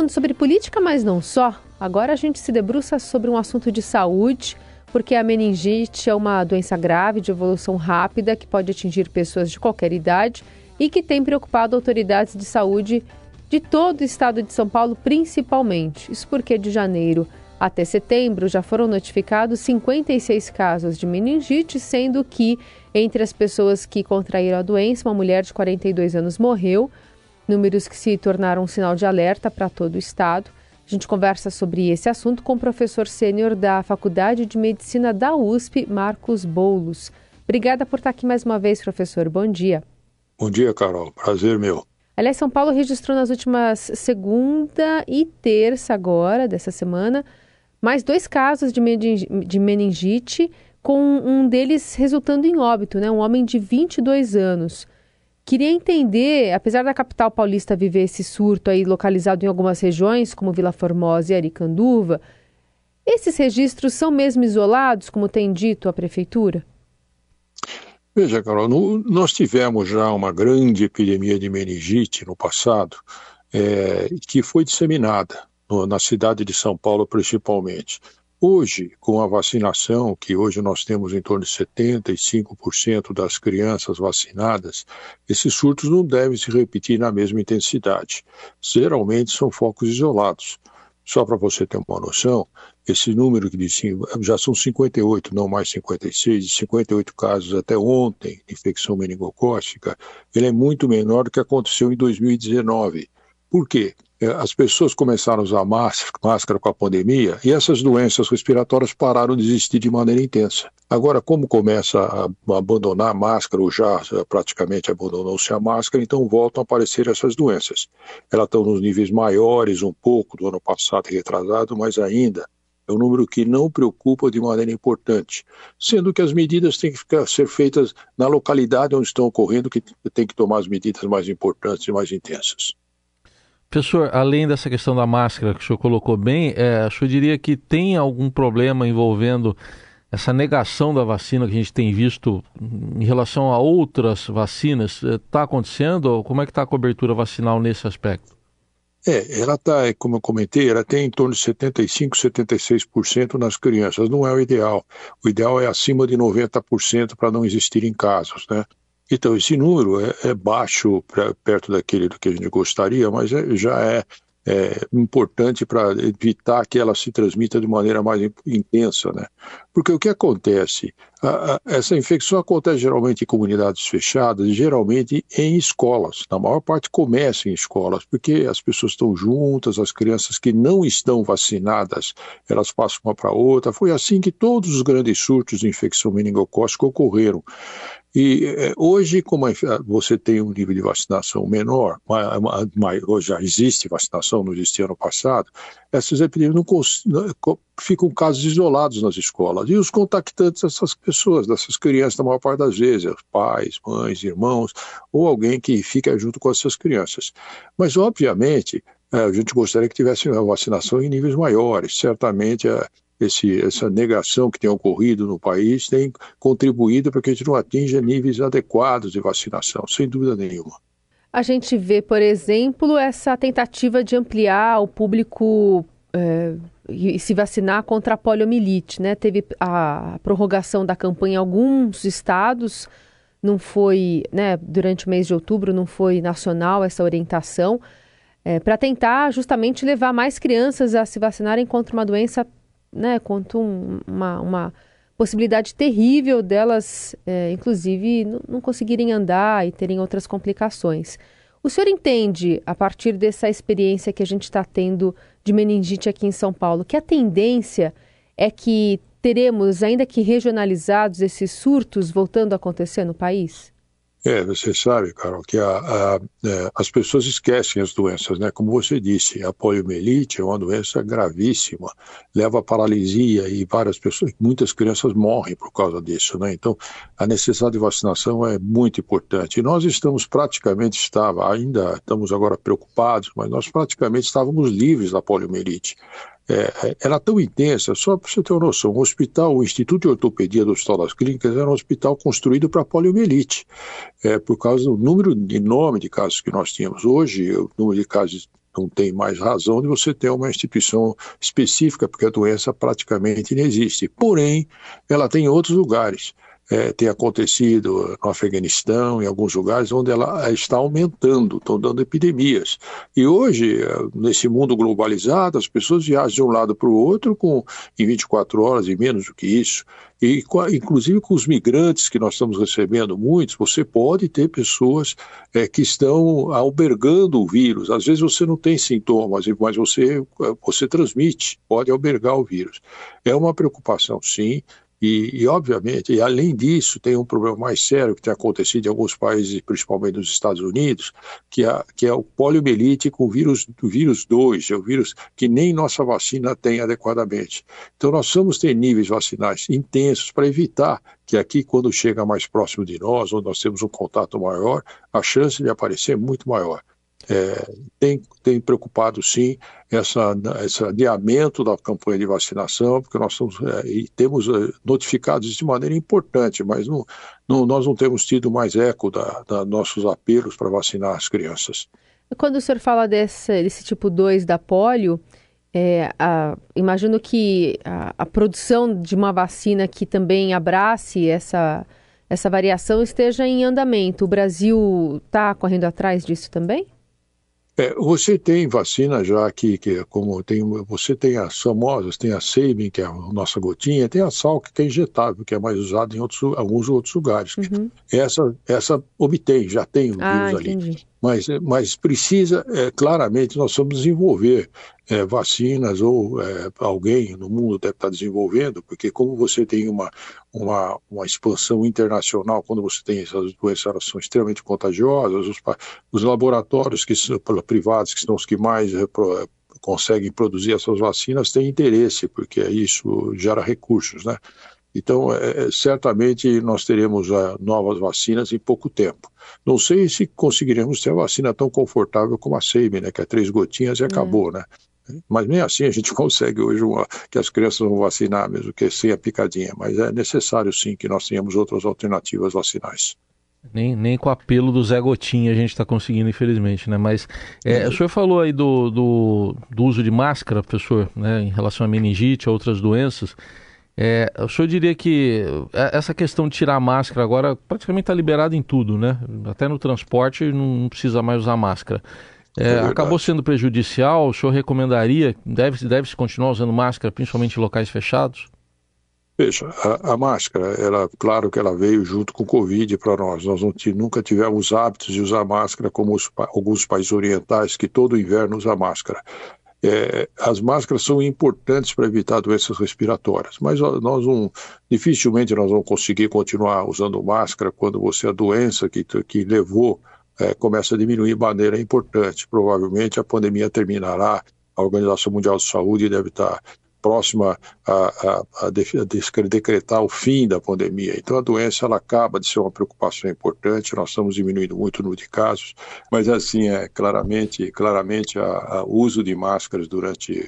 falando sobre política, mas não só. Agora a gente se debruça sobre um assunto de saúde, porque a meningite é uma doença grave de evolução rápida que pode atingir pessoas de qualquer idade e que tem preocupado autoridades de saúde de todo o estado de São Paulo, principalmente. Isso porque de janeiro até setembro já foram notificados 56 casos de meningite, sendo que entre as pessoas que contraíram a doença, uma mulher de 42 anos morreu, números que se tornaram um sinal de alerta para todo o estado. A gente conversa sobre esse assunto com o professor sênior da Faculdade de Medicina da USP, Marcos Boulos. Obrigada por estar aqui mais uma vez, professor. Bom dia. Bom dia, Carol. Prazer meu. Aliás, São Paulo registrou nas últimas segunda e terça agora, dessa semana, mais dois casos de meningite, com um deles resultando em óbito, né? um homem de 22 anos. Queria entender, apesar da capital paulista viver esse surto aí localizado em algumas regiões, como Vila Formosa e Aricanduva, esses registros são mesmo isolados, como tem dito a prefeitura? Veja, Carol, no, nós tivemos já uma grande epidemia de meningite no passado, é, que foi disseminada no, na cidade de São Paulo principalmente. Hoje, com a vacinação, que hoje nós temos em torno de 75% das crianças vacinadas, esses surtos não devem se repetir na mesma intensidade. Geralmente são focos isolados. Só para você ter uma noção, esse número que disse, já são 58, não mais 56, 58 casos até ontem de infecção meningocócica, ele é muito menor do que aconteceu em 2019. Por quê? É, as pessoas começaram a usar máscara, com a pandemia e essas doenças respiratórias pararam de existir de maneira intensa. Agora, como começa a abandonar a máscara, ou já praticamente abandonou-se a máscara, então voltam a aparecer essas doenças. Elas estão nos níveis maiores um pouco do ano passado retrasado, mas ainda é um número que não preocupa de maneira importante, sendo que as medidas têm que ficar, ser feitas na localidade onde estão ocorrendo, que tem que tomar as medidas mais importantes e mais intensas. Professor, além dessa questão da máscara que o senhor colocou bem, é, o senhor diria que tem algum problema envolvendo essa negação da vacina que a gente tem visto em relação a outras vacinas? Está acontecendo? Como é que está a cobertura vacinal nesse aspecto? É, ela está, como eu comentei, ela tem em torno de 75%, 76% nas crianças. Não é o ideal. O ideal é acima de 90% para não existirem casos, né? Então, esse número é, é baixo pra, perto daquele do que a gente gostaria, mas é, já é, é importante para evitar que ela se transmita de maneira mais intensa, né? Porque o que acontece? A, a, essa infecção acontece geralmente em comunidades fechadas, geralmente em escolas. Na maior parte começa em escolas, porque as pessoas estão juntas, as crianças que não estão vacinadas, elas passam uma para outra. Foi assim que todos os grandes surtos de infecção meningocócica ocorreram. E é, hoje, como você tem um nível de vacinação menor, hoje já existe vacinação, não existia ano passado, essas epidemias não, ficam casos isolados nas escolas. E os contactantes dessas pessoas, dessas crianças, na maior parte das vezes, os pais, mães, irmãos, ou alguém que fica junto com essas crianças. Mas, obviamente, é, a gente gostaria que tivesse vacinação em níveis maiores. Certamente, é, esse, essa negação que tem ocorrido no país tem contribuído para que a gente não atinja níveis adequados de vacinação, sem dúvida nenhuma. A gente vê, por exemplo, essa tentativa de ampliar o público é, e se vacinar contra a poliomielite. Né? Teve a prorrogação da campanha em alguns estados, não foi, né, durante o mês de outubro, não foi nacional essa orientação, é, para tentar justamente levar mais crianças a se vacinarem contra uma doença né, quanto um, uma, uma possibilidade terrível delas, é, inclusive, não, conseguirem andar e terem outras complicações. O senhor entende, a partir dessa experiência que a gente está tendo de meningite aqui em São Paulo, que a tendência é que teremos, ainda que regionalizados, esses surtos voltando a acontecer no país? É, você sabe, Carol, que a, a, é, as pessoas esquecem as doenças, né? Como você disse, a poliomielite é uma doença gravíssima, leva à paralisia e várias pessoas, muitas crianças morrem por causa disso, né? Então, a necessidade de vacinação é muito importante. E nós estamos praticamente, estava, ainda estamos agora preocupados, mas nós praticamente estávamos livres da poliomielite é, era tão intensa, só para você ter uma noção, o hospital, o Instituto de Ortopedia do Hospital das Clínicas era um hospital construído para poliomielite, é, por causa do número enorme de casos que nós tínhamos. Hoje, o número de casos não tem mais razão de você ter uma instituição específica, porque a doença praticamente não existe. Porém, ela tem em outros lugares é, tem acontecido no Afeganistão, em alguns lugares, onde ela está aumentando, estão dando epidemias. E hoje, é, nesse mundo globalizado, as pessoas viajam de um lado para o outro com, em 24 horas e menos do que isso. E, inclusive com os migrantes que nós estamos recebendo muitos, você pode ter pessoas é, que estão albergando o vírus. Às vezes você não tem sintomas, mas você, você transmite, pode albergar o vírus. É uma preocupação, sim. E, e, obviamente, e além disso, tem um problema mais sério que tem acontecido em alguns países, principalmente nos Estados Unidos, que é, que é o poliomielite com o vírus, o vírus 2, é o vírus que nem nossa vacina tem adequadamente. Então, nós vamos ter níveis vacinais intensos para evitar que aqui, quando chega mais próximo de nós, onde nós temos um contato maior, a chance de aparecer é muito maior. É, tem, tem preocupado sim essa, esse adiamento da campanha de vacinação, porque nós estamos, é, e temos é, notificados de maneira importante, mas não, não, nós não temos tido mais eco da, da nossos apelos para vacinar as crianças. Quando o senhor fala desse, desse tipo 2 da polio, é, a, imagino que a, a, produção de uma vacina que também abrace essa, essa variação esteja em andamento. O Brasil está correndo atrás disso também? É, você tem vacina já que, que como tem, você tem as famosas, tem a Sabin, que é a nossa gotinha, tem a Salk, que é injetável, que é mais usada em outros, alguns outros lugares. Uhum. Essa, essa obtém, já tem o ah, vírus entendi. Mas, mas precisa, é, claramente, nós vamos desenvolver é, vacinas ou é, alguém no mundo deve estar desenvolvendo, porque como você tem uma, uma, uma expansão internacional, quando você tem essas doenças, elas são extremamente contagiosas, os, os laboratórios que são privados, que são os que mais é, pro, conseguem produzir essas vacinas, têm interesse, porque isso gera recursos, né? Então, é, é, certamente nós teremos uh, novas vacinas em pouco tempo. Não sei se conseguiremos ter a vacina tão confortável como a Sabin, né, que é três gotinhas e acabou, é. né? Mas nem assim a gente consegue hoje uma, que as crianças vão vacinar, mesmo que sem a picadinha. Mas é necessário sim que nós tenhamos outras alternativas vacinais. Nem, nem com o apelo do Zé Gotinha a gente está conseguindo, infelizmente, né? Mas é, o senhor falou aí do, do, do, uso de máscara, professor, né, em relação à meningite, a outras doenças. É, o senhor diria que é, essa questão de tirar a máscara agora praticamente está liberada em tudo, né? Até no transporte não precisa mais usar máscara. É, é acabou sendo prejudicial? O senhor recomendaria? Deve-se deve continuar usando máscara, principalmente em locais fechados? Veja, a, a, máscara, ela, claro que ela veio junto com o Covid para nós. Nós não, nunca tivemos hábitos de usar máscara como os, alguns países orientais, que todo inverno usa máscara. É, as máscaras são importantes para evitar doenças respiratórias, mas nós dificilmente nós vamos conseguir continuar usando máscara quando você a doença que, que levou é, começa a diminuir de maneira importante. Provavelmente a pandemia terminará, a Organização Mundial de Saúde deve estar próxima a, a, a, decretar o fim da pandemia. Então a doença ela acaba de ser uma preocupação importante. Nós estamos diminuindo muito o número de casos, mas assim é claramente, claramente o uso de máscaras durante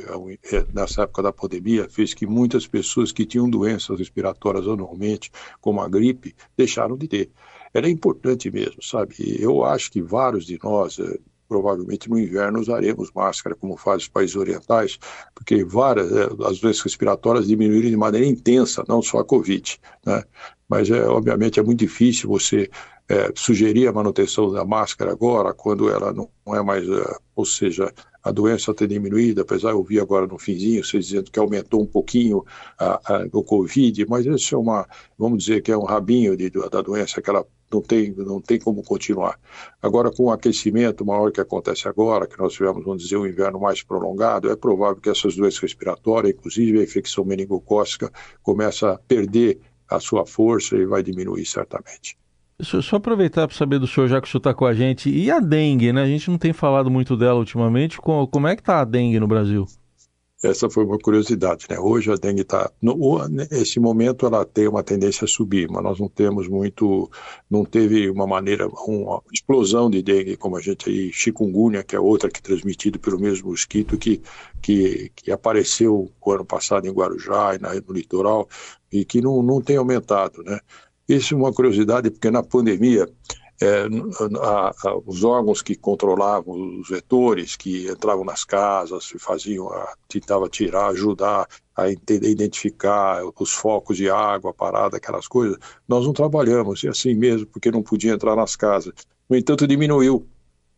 é, nessa época da pandemia fez que muitas pessoas que tinham doenças respiratórias anualmente, como a gripe, deixaram de ter. Era importante mesmo, sabe? Eu acho que vários de nós eh, provavelmente no inverno usaremos máscara, como fazem os países orientais, porque várias, é, as doenças respiratórias diminuíram de maneira intensa, não só a Covid, né? Mas, é, obviamente, é muito difícil você é, sugerir a manutenção da máscara agora, quando ela não é mais, é, ou seja, a doença ter diminuído, apesar eu vi agora no finzinho vocês dizendo que aumentou um pouquinho a, a, o Covid, mas isso é uma, vamos dizer que é um rabinho de, da doença que ela não tem, não tem como continuar. Agora, com o aquecimento maior que acontece agora, que nós tivemos, vamos dizer, um inverno mais prolongado, é provável que essas doenças respiratórias, inclusive a infecção meningocócica, comece a perder a sua força e vai diminuir certamente. Só aproveitar para saber do senhor, já que o senhor está com a gente, e a dengue, né? A gente não tem falado muito dela ultimamente. Como é que está a dengue no Brasil? Essa foi uma curiosidade, né? Hoje a dengue está, nesse momento ela tem uma tendência a subir, mas nós não temos muito, não teve uma maneira, uma explosão de dengue como a gente aí, chikungunya, que é outra que é transmitido pelo mesmo mosquito que, que, que apareceu o ano passado em Guarujá e no litoral e que não, não tem aumentado, né? Isso é uma curiosidade porque na pandemia é, a, a, os órgãos que controlavam os vetores, que entravam nas casas, faziam, a, tentavam tirar, ajudar a identificar os focos de água, parada, aquelas coisas, nós não trabalhamos, e assim mesmo, porque não podia entrar nas casas. No entanto, diminuiu,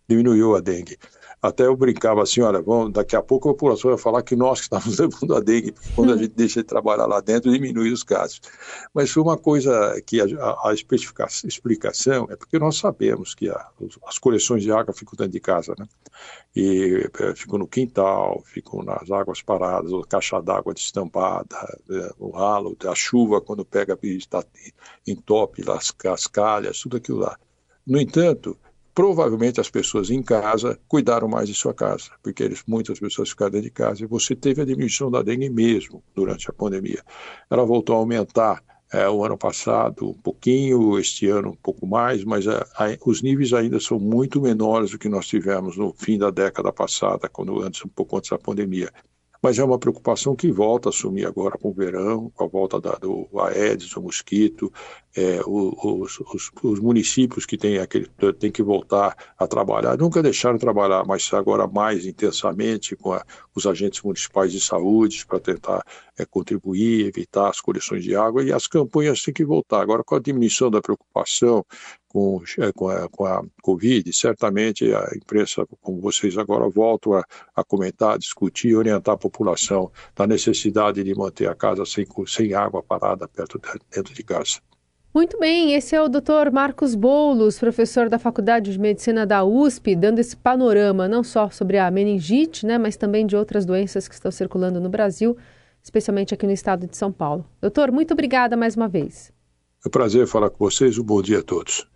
diminuiu a dengue. Até eu brincava assim, olha, vamos, daqui a pouco a população vai falar que nós que estamos levando a dengue, porque quando a uhum. gente deixa de trabalhar lá dentro, diminui os casos. Mas foi uma coisa que a, a, a explicação é porque nós sabemos que a, as coleções de água ficam dentro de casa, né? E é, ficam no quintal, ficam nas águas paradas, a caixa d'água destampada, é, o ralo, a chuva quando pega está entope as cascalhas, tudo aquilo lá. No entanto, provavelmente as pessoas em casa cuidaram mais de sua casa, porque eles, muitas pessoas ficaram dentro de casa e você teve a diminuição da dengue mesmo durante a pandemia. Ela voltou a aumentar é, o ano passado um pouquinho, este ano um pouco mais, mas a, a, os níveis ainda são muito menores do que nós tivemos no fim da década passada, quando antes um pouco antes da pandemia mas é uma preocupação que volta a assumir agora com o verão, com a volta da, do Aedes, o mosquito, é, os, os, os, municípios que têm, aquele, têm que voltar a trabalhar, nunca deixaram de trabalhar, mas agora mais intensamente com a, os agentes municipais de saúde para tentar é, contribuir, evitar as coleções de água, e as campanhas têm que voltar. Agora, com a diminuição da preocupação com, é, com, a, com a Covid, certamente a imprensa, como vocês agora voltam a, a comentar, discutir, orientar a população da necessidade de manter a casa sem, sem água parada perto dentro de casa. Muito bem, esse é o Dr. Marcos Boulos, professor da Faculdade de Medicina da USP, dando esse panorama não só sobre a meningite, né, mas também de outras doenças que estão circulando no Brasil, especialmente aqui no estado de São Paulo. Doutor, muito obrigada mais uma vez. É um prazer falar com vocês. Um bom dia a todos.